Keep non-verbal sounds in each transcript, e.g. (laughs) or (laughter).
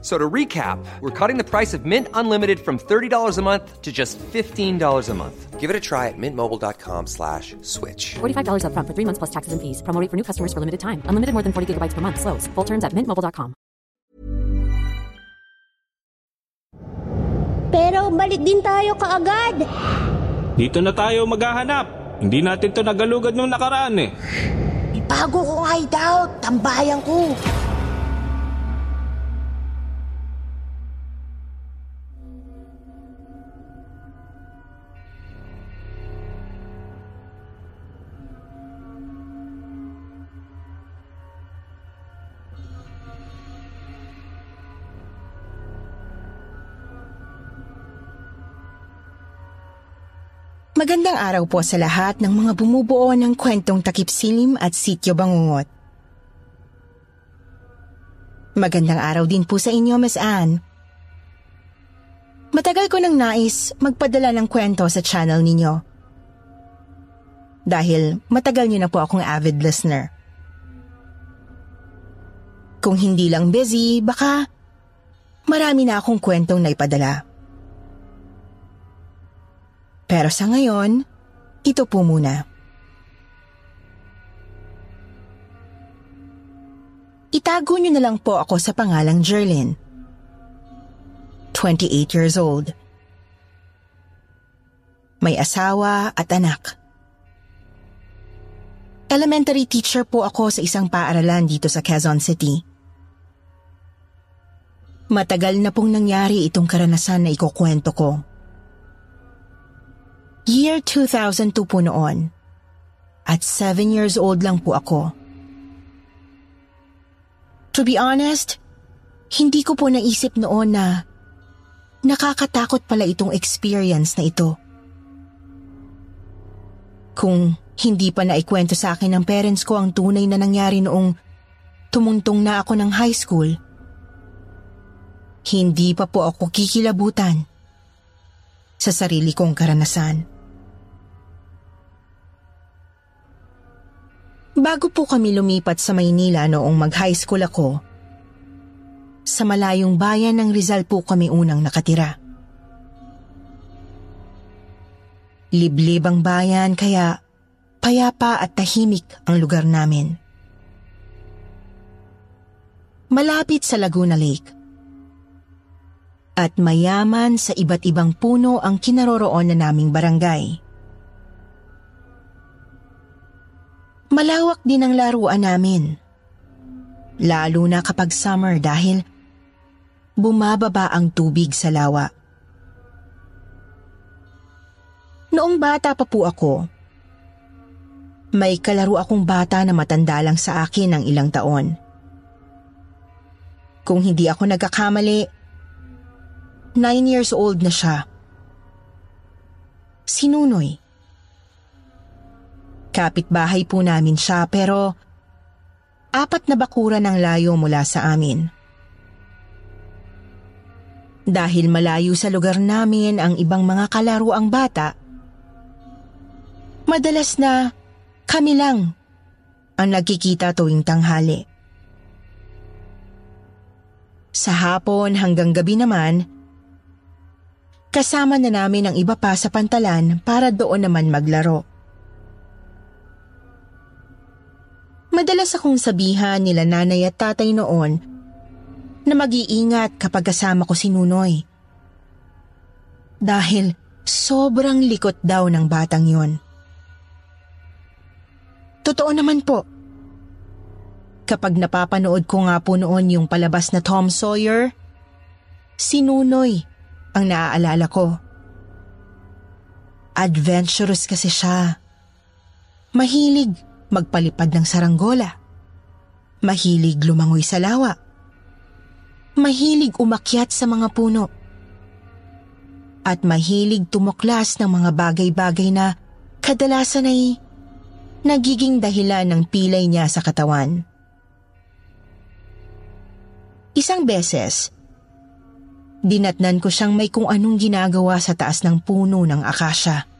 So to recap, we're cutting the price of Mint Unlimited from $30 a month to just $15 a month. Give it a try at mintmobile.com slash switch. $45 upfront for three months plus taxes and fees. Promo rate for new customers for limited time. Unlimited more than 40 gigabytes per month. Slows. Full terms at mintmobile.com. Pero balik din tayo kaagad. Dito na tayo maghahanap. Hindi natin to nagalugad nung nakaraan eh. May bago kong hideout. Tambayan ko. Magandang araw po sa lahat ng mga bumubuo ng kwentong takip silim at sityo bangungot. Magandang araw din po sa inyo, Miss Anne. Matagal ko nang nais magpadala ng kwento sa channel ninyo. Dahil matagal niyo na po akong avid listener. Kung hindi lang busy, baka marami na akong kwentong naipadala. Pero sa ngayon, ito po muna. Itago niyo na lang po ako sa pangalang Jerlyn. 28 years old. May asawa at anak. Elementary teacher po ako sa isang paaralan dito sa Quezon City. Matagal na pong nangyari itong karanasan na ikukwento ko. Year 2002 po noon. At 7 years old lang po ako. To be honest, hindi ko po naisip noon na nakakatakot pala itong experience na ito. Kung hindi pa naikwento sa akin ng parents ko ang tunay na nangyari noong tumuntong na ako ng high school, hindi pa po ako kikilabutan sa sarili kong karanasan. Bago po kami lumipat sa Maynila noong mag-high school ako, sa malayong bayan ng Rizal po kami unang nakatira. Liblib ang bayan kaya payapa at tahimik ang lugar namin. Malapit sa Laguna Lake. At mayaman sa iba't ibang puno ang kinaroroon na naming barangay. Malawak din ang laruan namin. Lalo na kapag summer dahil bumababa ang tubig sa lawa. Noong bata pa po ako, may kalaro akong bata na matanda lang sa akin ng ilang taon. Kung hindi ako nagkakamali, nine years old na siya. Sinunoy. Kapit-bahay po namin siya pero apat na bakuran ang layo mula sa amin. Dahil malayo sa lugar namin ang ibang mga kalaro ang bata, madalas na kami lang ang nagkikita tuwing tanghali. Sa hapon hanggang gabi naman, kasama na namin ang iba pa sa pantalan para doon naman maglaro. Madalas akong sabihan nila nanay at tatay noon na mag-iingat kapag kasama ko si Nunoy. Dahil sobrang likot daw ng batang yon. Totoo naman po. Kapag napapanood ko nga po noon yung palabas na Tom Sawyer, si Nunoy ang naaalala ko. Adventurous kasi siya. Mahilig magpalipad ng saranggola. Mahilig lumangoy sa lawa. Mahilig umakyat sa mga puno. At mahilig tumuklas ng mga bagay-bagay na kadalasan ay nagiging dahilan ng pilay niya sa katawan. Isang beses, dinatnan ko siyang may kung anong ginagawa sa taas ng puno ng akasya.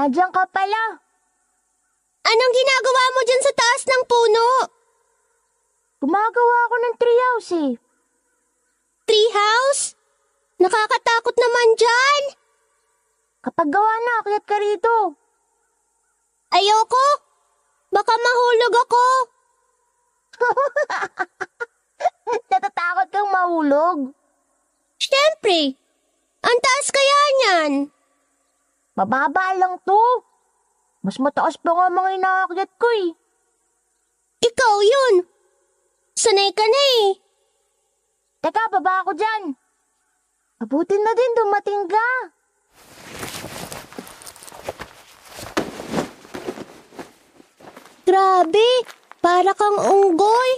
Nandiyan ka pala. Anong ginagawa mo dyan sa taas ng puno? Gumagawa ako ng treehouse eh. Treehouse? Nakakatakot naman dyan. Kapag gawa na, akyat ka rito. Ayoko. Baka mahulog ako. (laughs) Natatakot kang mahulog. Siyempre. Ang taas kaya niyan. Mababa lang to. Mas mataas pa nga mga inaakyat ko eh. Ikaw yun. Sanay ka na eh. Teka, baba ako dyan. Mabuti na din dumating ka. Grabe. Para kang unggoy.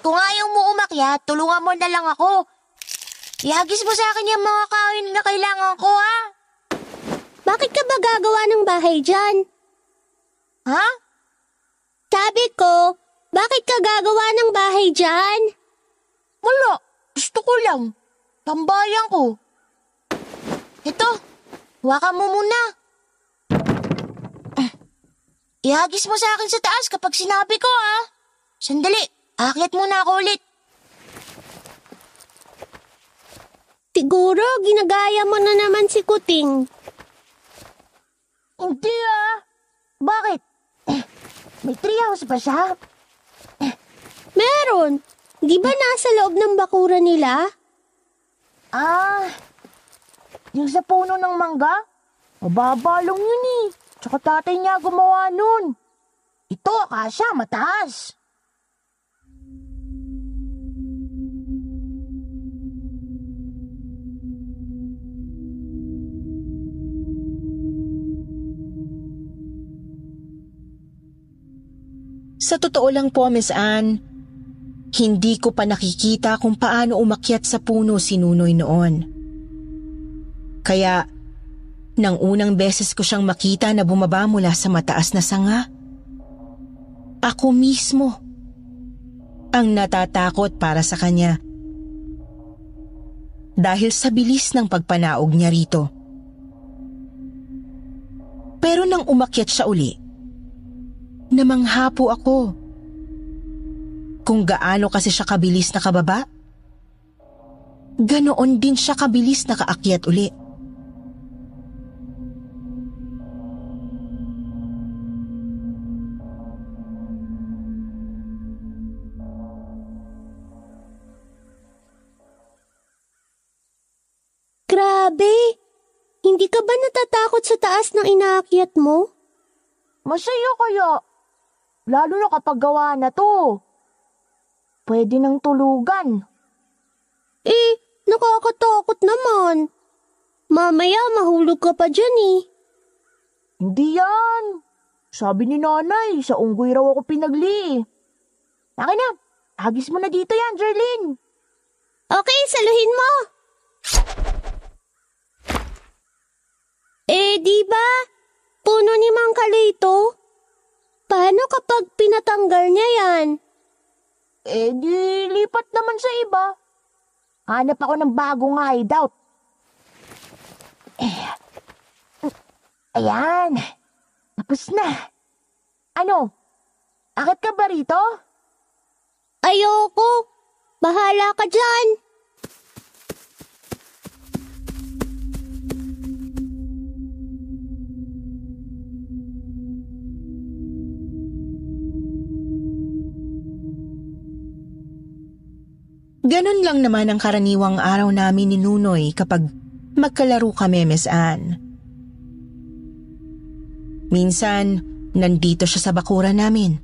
Kung ayaw mo umakyat, tulungan mo na lang ako. Ihagis mo sa akin yung mga kain na kailangan ko, ha? Bakit ka ba gagawa ng bahay dyan? Ha? Sabi ko, bakit ka gagawa ng bahay dyan? Wala. Gusto ko lang. Tambayan ko. Ito, hawakan mo muna. (clears throat) Ihagis mo sa akin sa taas kapag sinabi ko, ha? Sandali, akyat muna ako ulit. Siguro, ginagaya mo na naman si Kuting. Hindi, ah. Bakit? Eh, (clears throat) May treehouse ba siya? Meron. Di ba nasa loob ng bakura nila? Ah, yung sa puno ng mangga? Mababa lang yun eh. Tsaka tatay niya gumawa nun. Ito, akasya, mataas. Sa totoo lang po, Miss Anne, hindi ko pa nakikita kung paano umakyat sa puno si Nunoy noon. Kaya, nang unang beses ko siyang makita na bumaba mula sa mataas na sanga, ako mismo ang natatakot para sa kanya. Dahil sa bilis ng pagpanaog niya rito. Pero nang umakyat siya uli, namanghapo ako. Kung gaano kasi siya kabilis na kababa, ganoon din siya kabilis na kaakyat uli. Grabe! Hindi ka ba natatakot sa taas ng inaakyat mo? Masaya kaya. Lalo na kapag gawa na to. Pwede nang tulugan. Eh, nakakatakot naman. Mamaya mahulog ka pa dyan eh. Hindi yan. Sabi ni nanay, sa unggoy raw ako pinagli. Akin na, agis mo na dito yan, Jerlyn. Okay, saluhin mo. Eh, di ba? Puno ni Mang Kalito. Paano kapag pinatanggal niya yan? Eh di lipat naman sa iba. Hanap ako ng bagong hideout. Eh, ayan. Tapos na. Ano? Akit ka ba rito? Ayoko. Bahala ka dyan. Ganon lang naman ang karaniwang araw namin ni Nunoy kapag magkalaro kami, Miss Anne. Minsan, nandito siya sa bakura namin.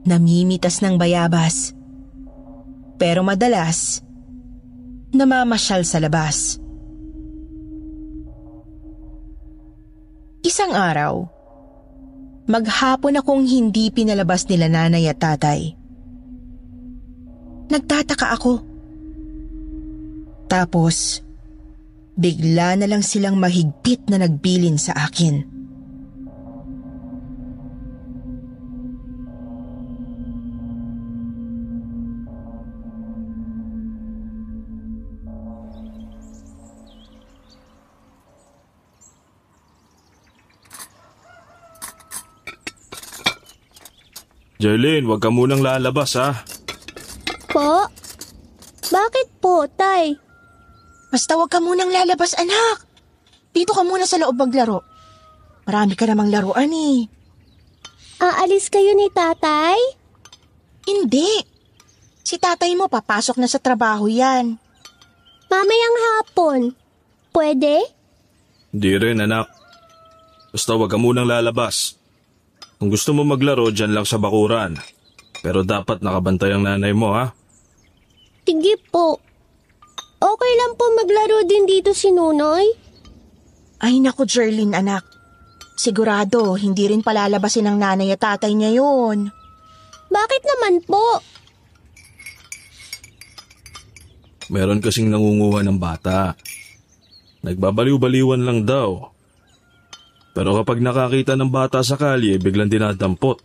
namimitas ng bayabas. Pero madalas, namamasyal sa labas. Isang araw, maghapon akong hindi pinalabas nila nanay at tatay. Nagtataka ako. Tapos, bigla na lang silang mahigpit na nagbilin sa akin. Jerlyn, huwag ka munang lalabas ha. Po? Bakit po, tay? Basta huwag ka munang lalabas, anak. Dito ka muna sa loob maglaro. Marami ka namang laruan eh. Aalis kayo ni tatay? Hindi. Si tatay mo papasok na sa trabaho yan. Mamayang hapon. Pwede? Di rin anak. Basta huwag ka munang lalabas. Kung gusto mo maglaro, dyan lang sa bakuran. Pero dapat nakabantay ang nanay mo ha. Sige po. Okay lang po maglaro din dito si Nunoy? Ay naku, Jerlyn anak. Sigurado, hindi rin palalabasin ng nanay at tatay niya yun. Bakit naman po? Meron kasing nangunguha ng bata. Nagbabaliw-baliwan lang daw. Pero kapag nakakita ng bata sa kalye, biglang dinadampot.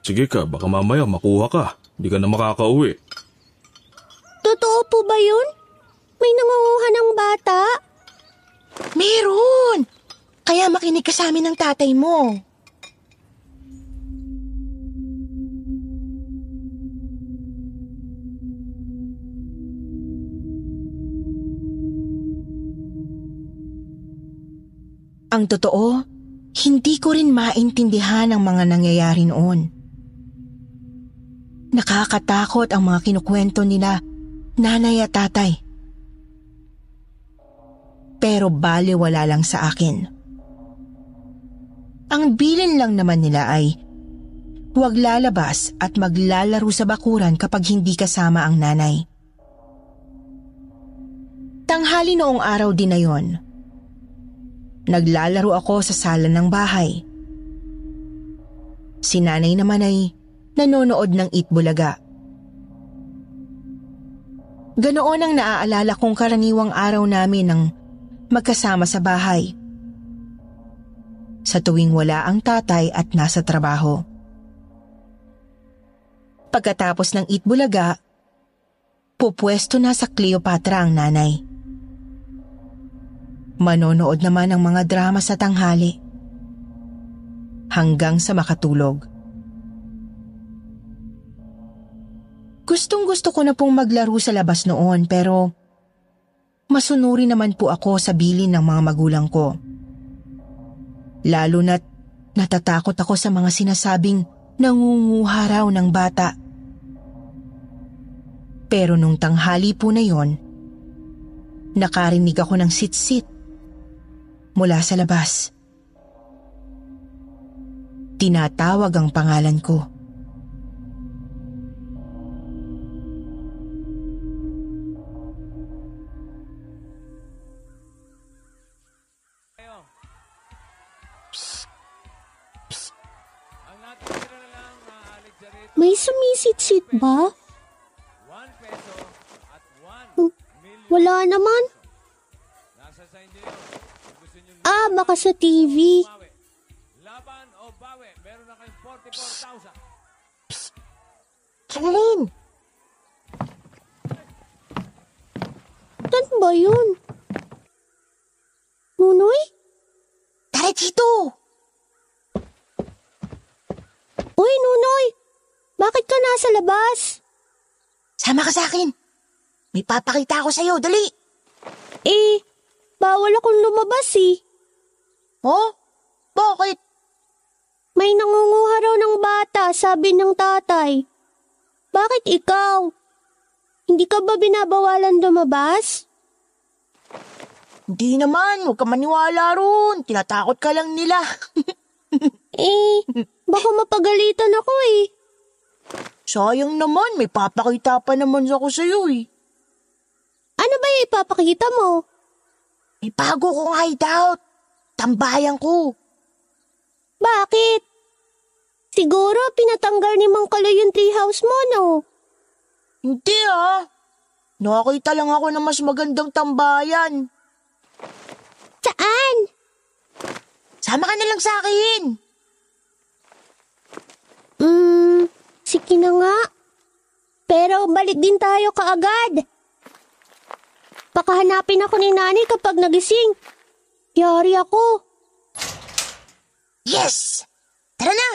Sige ka, baka mamaya makuha ka. Hindi ka na makakauwi. Totoo po ba yun? May nangunguha ng bata? Meron! Kaya makinig ka sa amin ng tatay mo. Ang totoo, hindi ko rin maintindihan ang mga nangyayari noon. Nakakatakot ang mga kinukwento nila, nanay at tatay. Pero baliwala lang sa akin. Ang bilin lang naman nila ay huwag lalabas at maglalaro sa bakuran kapag hindi kasama ang nanay. Tanghali noong araw din na yon. Naglalaro ako sa sala ng bahay. Si nanay naman ay nanonood ng Itbulaga. Ganoon ang naaalala kong karaniwang araw namin ng magkasama sa bahay. Sa tuwing wala ang tatay at nasa trabaho. Pagkatapos ng Itbulaga, pupwesto na sa Cleopatra ang nanay. Manonood naman ng mga drama sa tanghali. Hanggang sa makatulog. Gustong gusto ko na pong maglaro sa labas noon pero masunuri naman po ako sa bilin ng mga magulang ko. Lalo na't natatakot ako sa mga sinasabing nangunguha raw ng bata. Pero nung tanghali po na yon, nakarinig ako ng sit-sit mula sa labas. Tinatawag ang pangalan ko. May sumisit-sit ba? Hmm, Wala naman. Ah, baka sa TV. Charlene! Saan ba yun? Nunoy? Tara dito! Uy, Nunoy! Bakit ka nasa labas? Sama ka sa akin. May papakita ako sa'yo, dali! Eh, bawal akong lumabas eh. Oh? Bakit? May nangunguha raw ng bata, sabi ng tatay. Bakit ikaw? Hindi ka ba binabawalan lumabas? Hindi naman, huwag ka maniwala ron. Tinatakot ka lang nila. (laughs) Eh, baka mapagalitan ako eh. Sayang naman, may papakita pa naman ako sa'yo eh. Ano ba yung ipapakita mo? May bago kong hideout. Tambayan ko. Bakit? Siguro pinatanggal ni Mang Kaloy yung treehouse mo, no? Hindi ah. Nakakita lang ako ng mas magandang tambayan. Saan? Sama ka na lang sa akin. Hmm, sige na nga. Pero balik din tayo kaagad. Baka hanapin ako ni nanay kapag nagising. Yari ako. Yes! Tara na!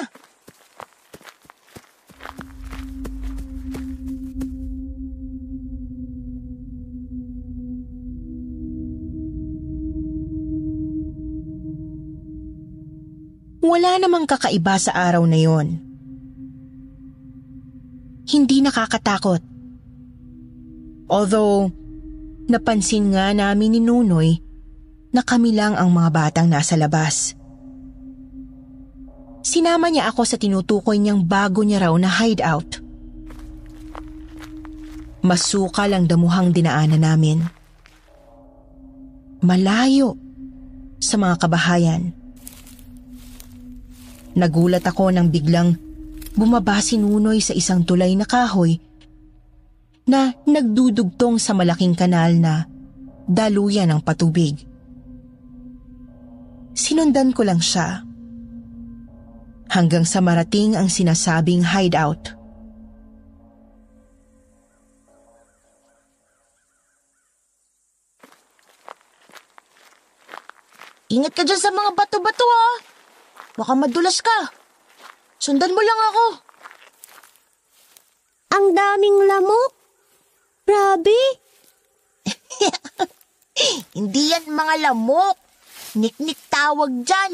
Wala namang kakaiba sa araw na yon. Hindi nakakatakot. Although, napansin nga namin ni Nunoy na kami lang ang mga batang nasa labas. Sinama niya ako sa tinutukoy niyang bago niya raw na hideout. Masukal ang damuhang dinaanan namin. Malayo sa mga kabahayan. Nagulat ako nang biglang bumaba si Nunoy sa isang tulay na kahoy na nagdudugtong sa malaking kanal na daluyan ng patubig. Sinundan ko lang siya. Hanggang sa marating ang sinasabing hideout. Ingat ka dyan sa mga bato-bato ha. Baka madulas ka. Sundan mo lang ako. Ang daming lamok. Grabe. (laughs) Hindi yan mga lamok. Niknik tawag dyan.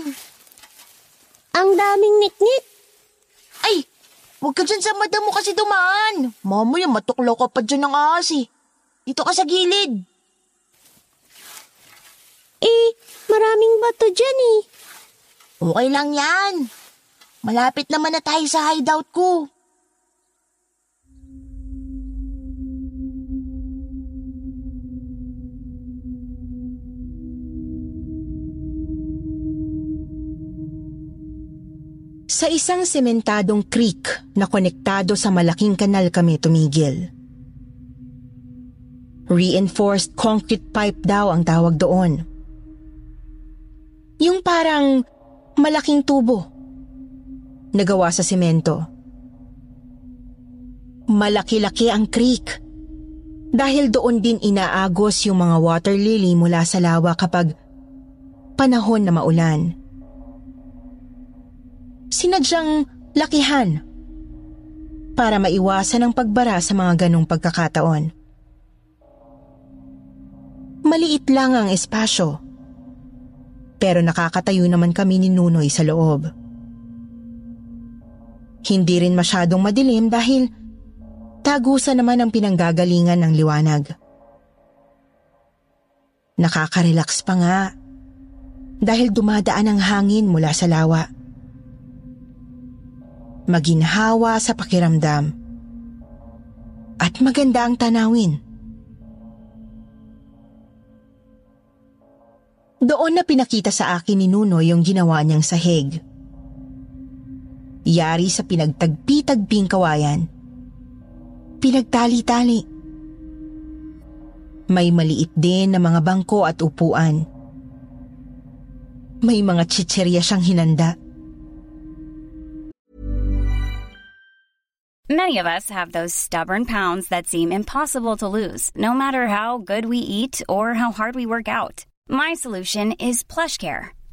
Ang daming niknik. Ay, huwag ka dyan sa madamo kasi dumaan. Mamaya matuklaw ka pa dyan ng ahas eh. Dito ka sa gilid. Eh, maraming bato dyan eh. Okay lang yan. Malapit naman na tayo sa hideout ko. Sa isang sementadong creek na konektado sa malaking kanal kami tumigil. Reinforced concrete pipe daw ang tawag doon. Yung parang malaking tubo. Nagawa sa semento. Malaki-laki ang creek. Dahil doon din inaagos yung mga water lily mula sa lawa kapag panahon na maulan. Sinadyang lakihan para maiwasan ang pagbara sa mga ganong pagkakataon. Maliit lang ang espasyo pero nakakatayo naman kami ni Nunoy sa loob. Hindi rin masyadong madilim dahil tagusan naman ang pinanggagalingan ng liwanag. Nakaka-relax pa nga dahil dumadaan ang hangin mula sa lawa. Maginhawa sa pakiramdam at maganda ang tanawin. Doon na pinakita sa akin ni Nuno yung ginawa niyang sahig. Yari sa pinagtagpi-tagping kawayan. Pinagtali-tali. May maliit din na mga bangko at upuan. May mga chicherya siyang hinanda. Many of us have those stubborn pounds that seem impossible to lose, no matter how good we eat or how hard we work out. My solution is PlushCare.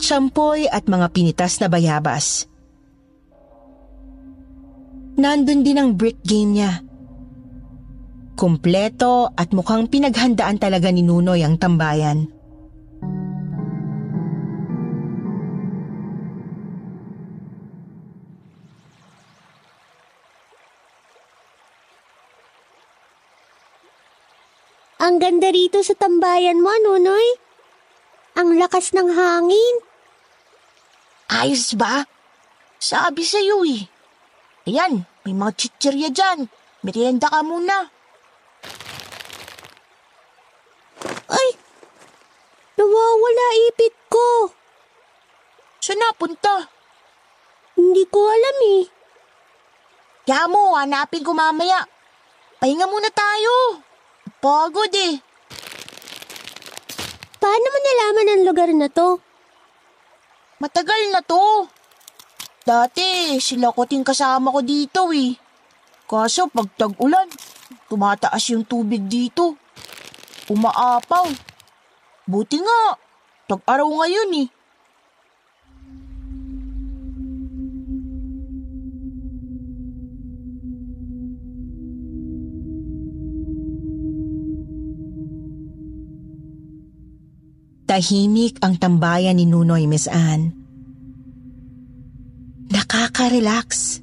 Tsampoy at mga pinitas na bayabas. Nandun din ang brick game niya. Kumpleto at mukhang pinaghandaan talaga ni Nunoy ang tambayan. Ang ganda rito sa tambayan mo, Nunoy. Ang lakas ng hangin. Ayos ba? Sabi sa'yo eh. Ayan, may mga chichirya dyan. Merienda ka muna. Ay! Nawawala ipit ko. Saan napunta? Hindi ko alam eh. Kaya mo, hanapin ko mamaya. Pahinga muna tayo. Pagod eh. Paano mo nalaman ang lugar na to? Matagal na to. Dati, sila ko ting kasama ko dito eh. Kaso pag tag-ulan, tumataas yung tubig dito. Umaapaw. Buti nga, tag-araw ngayon eh. Tahimik ang tambayan ni Nunoy, Miss Anne. Nakaka-relax.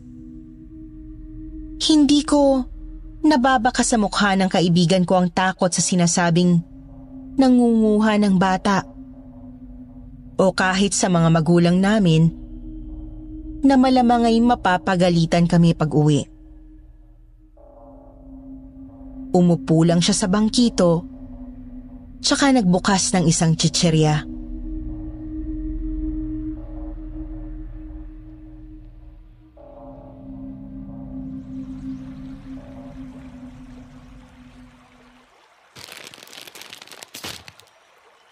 Hindi ko nababaka sa mukha ng kaibigan ko ang takot sa sinasabing nangunguha ng bata. O kahit sa mga magulang namin na malamang ay mapapagalitan kami pag uwi. Umupo lang siya sa bangkito tsaka nagbukas ng isang chicherya.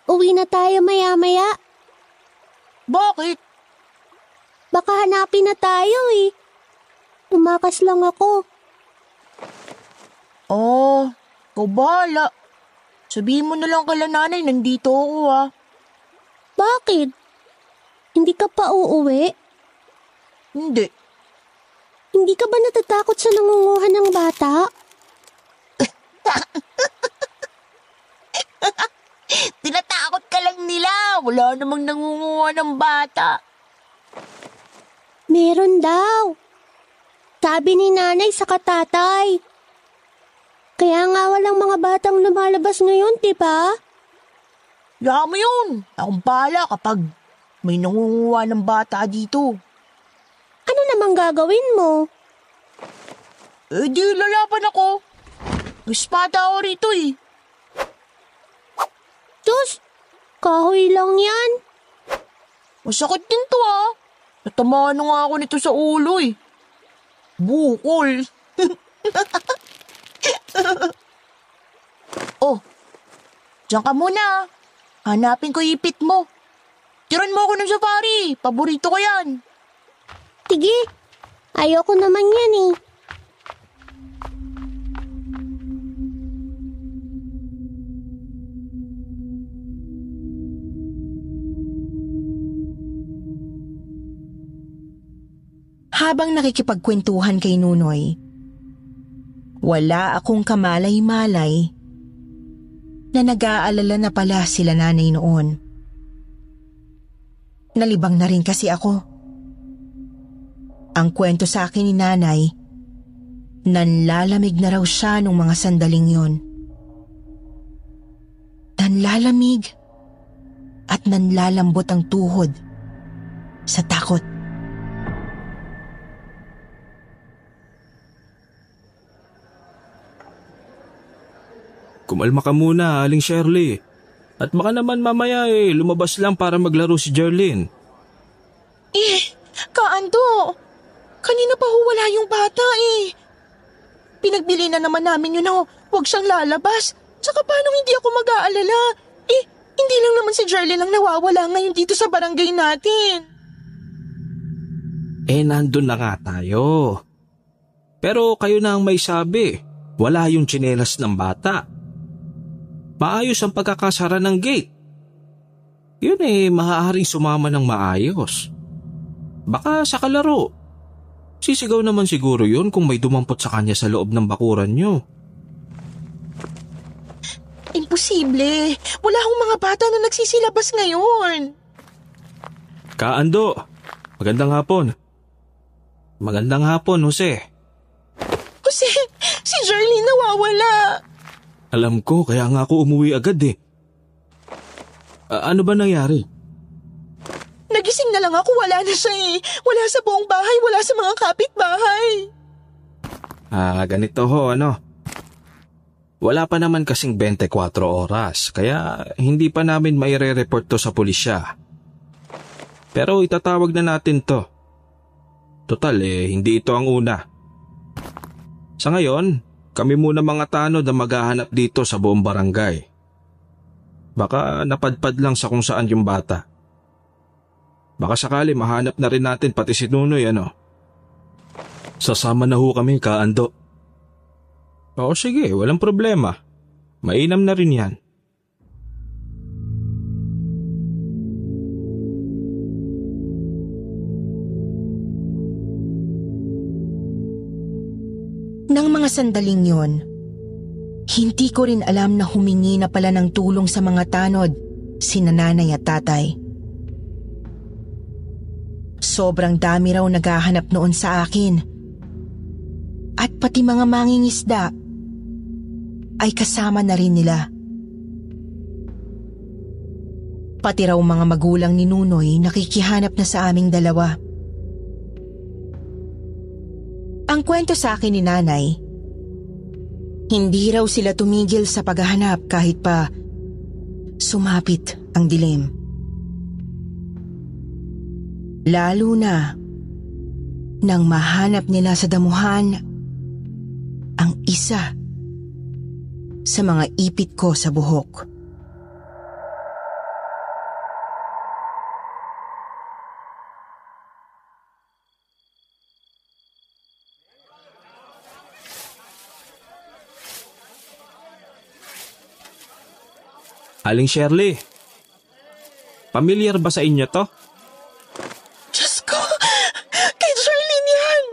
Uwi na tayo maya-maya. Bakit? Baka hanapin na tayo eh. Tumakas lang ako. Oh, ikaw bahala. Sabihin mo na lang kala nanay, nandito ako ah. Bakit? Hindi ka pa uuwi? Hindi. Hindi ka ba natatakot sa nangunguhan ng bata? (laughs) Tinatakot ka lang nila. Wala namang nangunguha ng bata. Meron daw. Sabi ni nanay sa katatay. Kaya nga walang mga batang lumalabas ngayon, di ba? Kaya mo yun. Akong bahala kapag may nangunguha ng bata dito. Ano namang gagawin mo? Eh di lalaban ako. Espada ako rito eh. Diyos, kahoy lang yan. Masakit din to ah. Natamaan na nga ako nito sa ulo eh. Bukol. (laughs) (laughs) oh, diyan ka muna. Hanapin ko ipit mo. Tiran mo ako ng safari. Paborito ko yan. Sige, ayoko naman yan eh. Habang nakikipagkwentuhan kay Nunoy, wala akong kamalay-malay na nag-aalala na pala sila nanay noon. Nalibang na rin kasi ako. Ang kwento sa akin ni nanay, nanlalamig na raw siya nung mga sandaling yon. Nanlalamig at nanlalambot ang tuhod sa takot. Kumalma ka muna, Aling Shirley. At baka naman mamaya eh, lumabas lang para maglaro si Jerlyn. Eh, kaando. Kanina pa ho wala yung bata eh. Pinagbili na naman namin yun ho huwag siyang lalabas. Tsaka paano hindi ako mag-aalala? Eh, hindi lang naman si Jerly lang nawawala ngayon dito sa barangay natin. Eh, nandun na nga tayo. Pero kayo na ang may sabi, wala yung tsinelas ng bata. Maayos ang pagkakasara ng gate. Yun eh, maaaring sumama ng maayos. Baka sa kalaro. Sisigaw naman siguro yun kung may dumampot sa kanya sa loob ng bakuran nyo. Imposible. Wala akong mga bata na nagsisilabas ngayon. Kaando, magandang hapon. Magandang hapon, Jose. Jose, si Jerly nawawala. Alam ko, kaya nga ako umuwi agad eh. A- ano ba nangyari? Nagising na lang ako, wala na siya eh. Wala sa buong bahay, wala sa mga kapitbahay. Ah, ganito ho, ano? Wala pa naman kasing 24 oras, kaya hindi pa namin maire-report to sa pulisya. Pero itatawag na natin to. Total eh, hindi ito ang una. Sa ngayon, kami muna mga tanod na maghahanap dito sa buong barangay. Baka napadpad lang sa kung saan yung bata. Baka sakali mahanap na rin natin pati si Nunoy ano. Sasama na ho kami, kaando. Oo sige, walang problema. Mainam na rin yan. Mga sandaling yon, hindi ko rin alam na humingi na pala ng tulong sa mga tanod, si nanay at tatay. Sobrang dami raw naghahanap noon sa akin. At pati mga mangingisda ay kasama na rin nila. Pati raw mga magulang ni Nunoy nakikihanap na sa aming dalawa. Ang kwento sa akin ni nanay, hindi raw sila tumigil sa paghahanap kahit pa sumapit ang dilim. Lalo na nang mahanap nila sa damuhan ang isa sa mga ipit ko sa buhok. Aling Shirley, pamilyar ba sa inyo to? Diyos ko! Kay Charlene yan!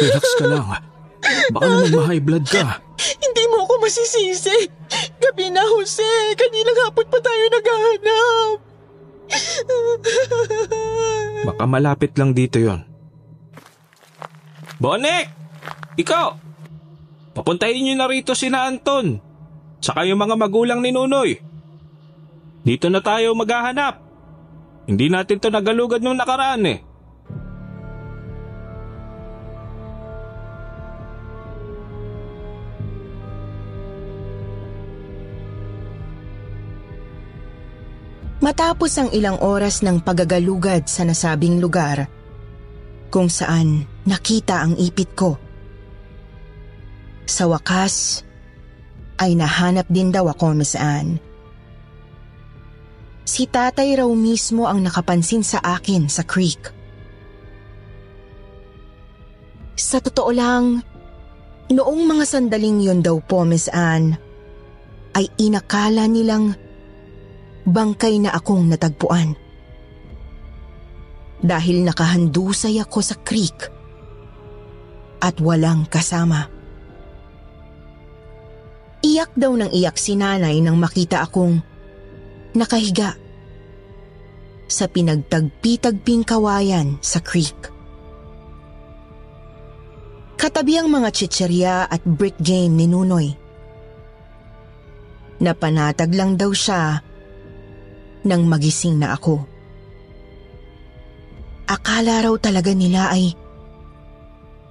Relax ka lang. Baka naman ma-high blood ka. Hindi mo ako masisisi. Gabi na, Jose. Kaninang hapon pa tayo naghahanap. Baka malapit lang dito yon. Bonek! Ikaw! Papuntahin niyo na rito si na Anton. Tsaka yung mga magulang ni Nunoy. Dito na tayo maghahanap. Hindi natin to nagalugad nung nakaraan eh. Matapos ang ilang oras ng pagagalugad sa nasabing lugar, kung saan nakita ang ipit ko. Sa wakas, ay nahanap din daw ako Miss Anne. Si tatay raw mismo ang nakapansin sa akin sa creek. Sa totoo lang, noong mga sandaling yun daw po Miss Anne, ay inakala nilang bangkay na akong natagpuan. Dahil nakahandusay ako sa creek at walang kasama. Iyak daw ng iyak si nanay nang makita akong nakahiga sa pinagtagpi-tagping kawayan sa creek. Katabi ang mga chicherya at brick game ni Nunoy. Napanatag lang daw siya nang magising na ako. Akala raw talaga nila ay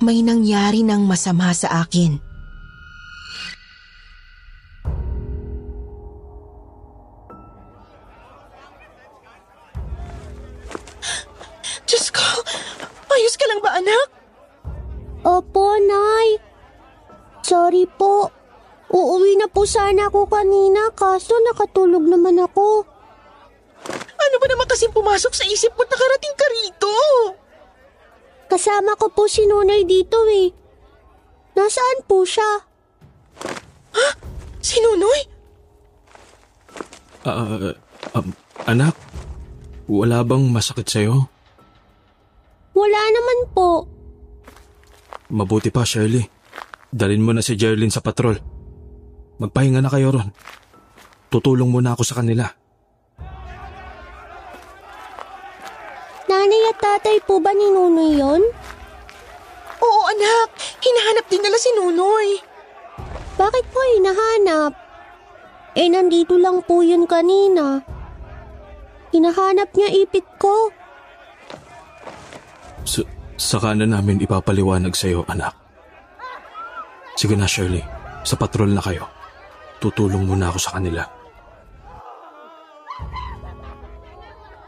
may nangyari ng masama sa akin. Sana ako kanina kaso nakatulog naman ako. Ano ba naman kasing pumasok sa isip mo at nakarating ka rito? Kasama ko po si Nunay dito eh. Nasaan po siya? Si Nunoy? Ah, um, anak, wala bang masakit sa'yo? Wala naman po. Mabuti pa, Shirley. Dalin mo na si Jerlyn sa patrol. Magpahinga na kayo ron. Tutulong muna ako sa kanila. Nanay at tatay po ba ni Nunoy yon? Oo anak, hinahanap din nila si Nunoy. Bakit po hinahanap? Eh nandito lang po yun kanina. Hinahanap niya ipit ko. Sa, saka na namin ipapaliwanag sa'yo, anak. Sige na, Shirley. Sa patrol na kayo. Tutulong muna ako sa kanila.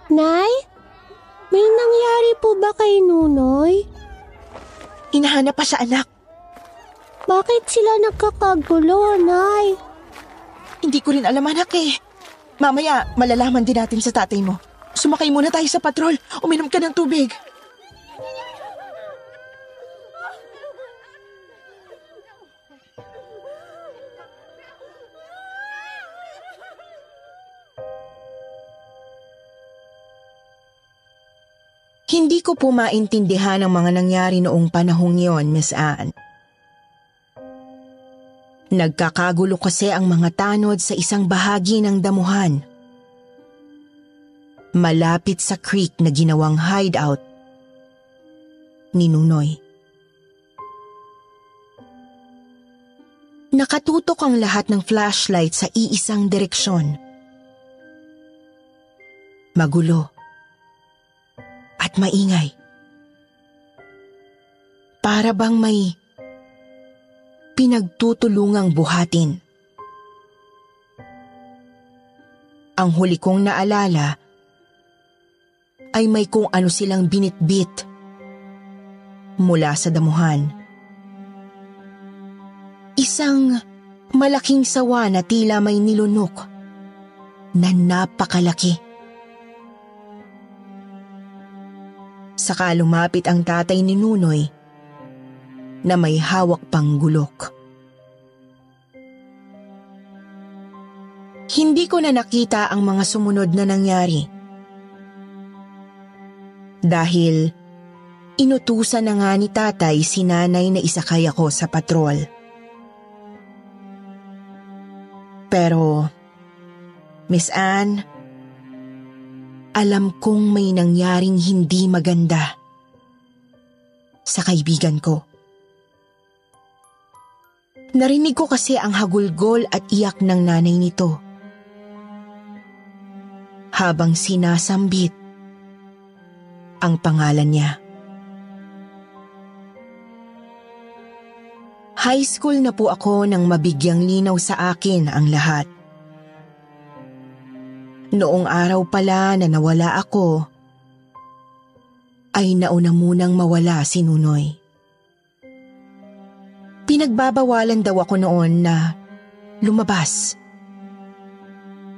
Nay? May nangyari po ba kay Nunoy? Hinahanap pa sa anak. Bakit sila nagkakagulo, Nay? Hindi ko rin alam anak eh. Mamaya, malalaman din natin sa tatay mo. Sumakay muna tayo sa patrol. Uminom ka ng tubig. Hindi ko po maintindihan ang mga nangyari noong panahong yon, Miss Anne. Nagkakagulo kasi ang mga tanod sa isang bahagi ng damuhan. Malapit sa creek na ginawang hideout ni Nunoy. Nakatutok ang lahat ng flashlight sa iisang direksyon. Magulo at maingay. Para bang may pinagtutulungang buhatin. Ang huli kong naalala ay may kung ano silang binitbit mula sa damuhan. Isang malaking sawa na tila may nilunok na napakalaki. Saka lumapit ang tatay ni Nunoy na may hawak pang gulok. Hindi ko na nakita ang mga sumunod na nangyari. Dahil inutusan na nga ni tatay si nanay na isakay ako sa patrol. Pero, Miss Anne, alam kong may nangyaring hindi maganda sa kaibigan ko. Narinig ko kasi ang hagulgol at iyak ng nanay nito. Habang sinasambit ang pangalan niya. High school na po ako nang mabigyang linaw sa akin ang lahat. Noong araw pala na nawala ako, ay nauna munang mawala si Nunoy. Pinagbabawalan daw ako noon na lumabas.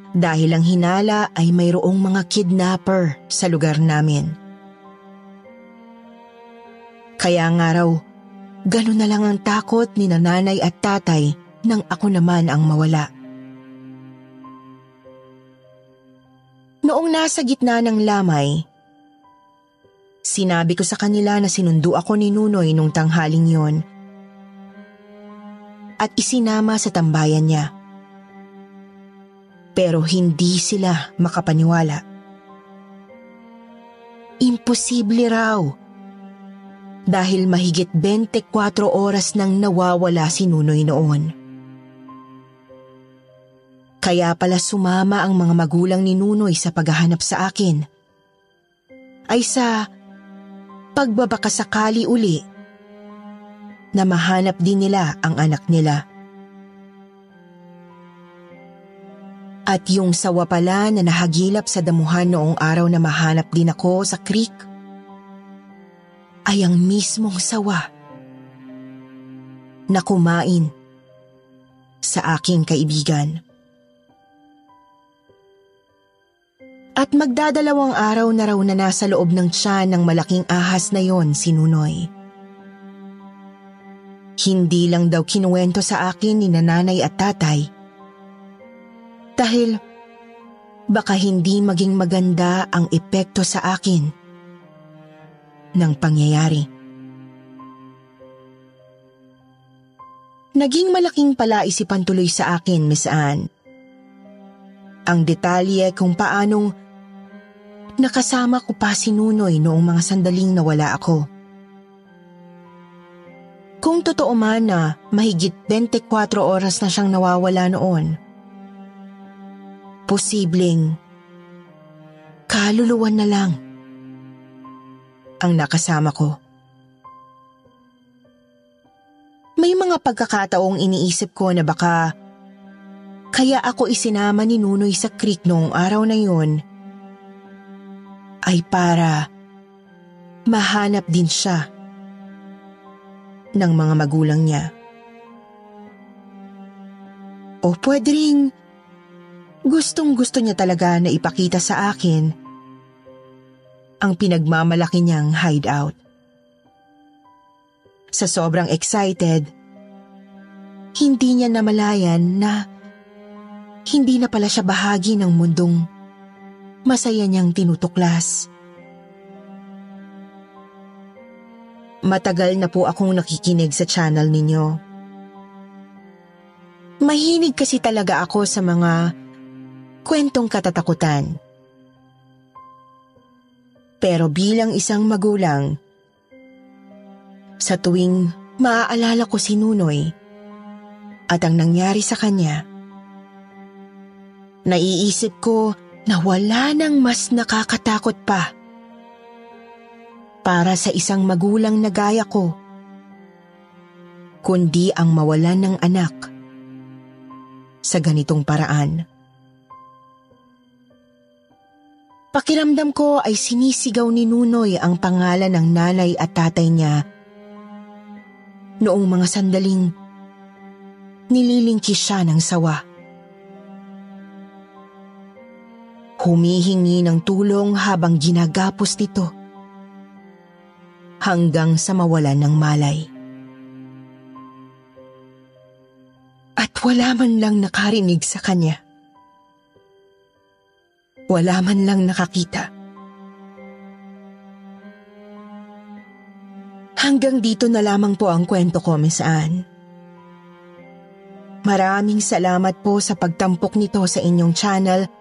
Dahil ang hinala ay mayroong mga kidnapper sa lugar namin. Kaya nga raw, gano'n na lang ang takot ni nanay at tatay nang ako naman ang mawala. Noong nasa gitna ng lamay, sinabi ko sa kanila na sinundo ako ni Nunoy nung tanghaling yon at isinama sa tambayan niya. Pero hindi sila makapaniwala. Imposible raw. Dahil mahigit 24 oras nang nawawala si Nunoy noon. Kaya pala sumama ang mga magulang ni Nunoy sa paghahanap sa akin. Ay sa pagbabakasakali uli na mahanap din nila ang anak nila. At yung sawa pala na nahagilap sa damuhan noong araw na mahanap din ako sa creek ay ang mismong sawa na kumain sa aking kaibigan. At magdadalawang araw na raw na nasa loob ng tiyan ng malaking ahas na yon si Nunoy. Hindi lang daw kinuwento sa akin ni nanay at tatay. Dahil baka hindi maging maganda ang epekto sa akin ng pangyayari. Naging malaking palaisipan tuloy sa akin, Miss Anne. Ang detalye kung paanong nakasama ko pa si Nunoy noong mga sandaling nawala ako. Kung totoo man na mahigit 24 oras na siyang nawawala noon, posibleng kaluluwan na lang ang nakasama ko. May mga pagkakataong iniisip ko na baka kaya ako isinama ni Nunoy sa creek noong araw na yun ay para mahanap din siya ng mga magulang niya. O pwede rin gustong gusto niya talaga na ipakita sa akin ang pinagmamalaki niyang hideout. Sa sobrang excited, hindi niya namalayan na hindi na pala siya bahagi ng mundong masaya niyang tinutuklas. Matagal na po akong nakikinig sa channel ninyo. Mahinig kasi talaga ako sa mga kwentong katatakutan. Pero bilang isang magulang, sa tuwing maaalala ko si Nunoy at ang nangyari sa kanya, naiisip ko na wala nang mas nakakatakot pa para sa isang magulang na gaya ko, kundi ang mawalan ng anak sa ganitong paraan. Pakiramdam ko ay sinisigaw ni Nunoy ang pangalan ng nanay at tatay niya noong mga sandaling nililingkis siya ng sawa. Humihingi ng tulong habang ginagapos nito hanggang sa mawalan ng malay. At wala man lang nakarinig sa kanya. Wala man lang nakakita. Hanggang dito na lamang po ang kwento ko, Miss Anne. Maraming salamat po sa pagtampok nito sa inyong channel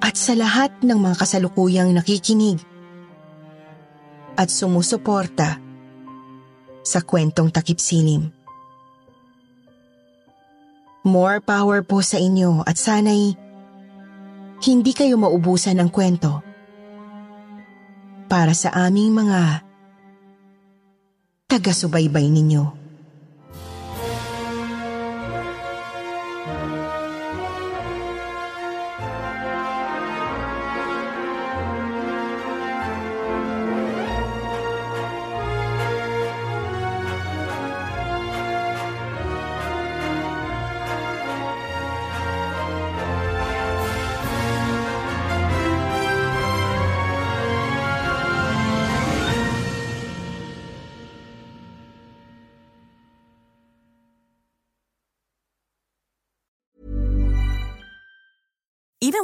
at sa lahat ng mga kasalukuyang nakikinig at sumusuporta sa kwentong takip silim. More power po sa inyo at sana'y hindi kayo maubusan ng kwento para sa aming mga taga-subaybay ninyo.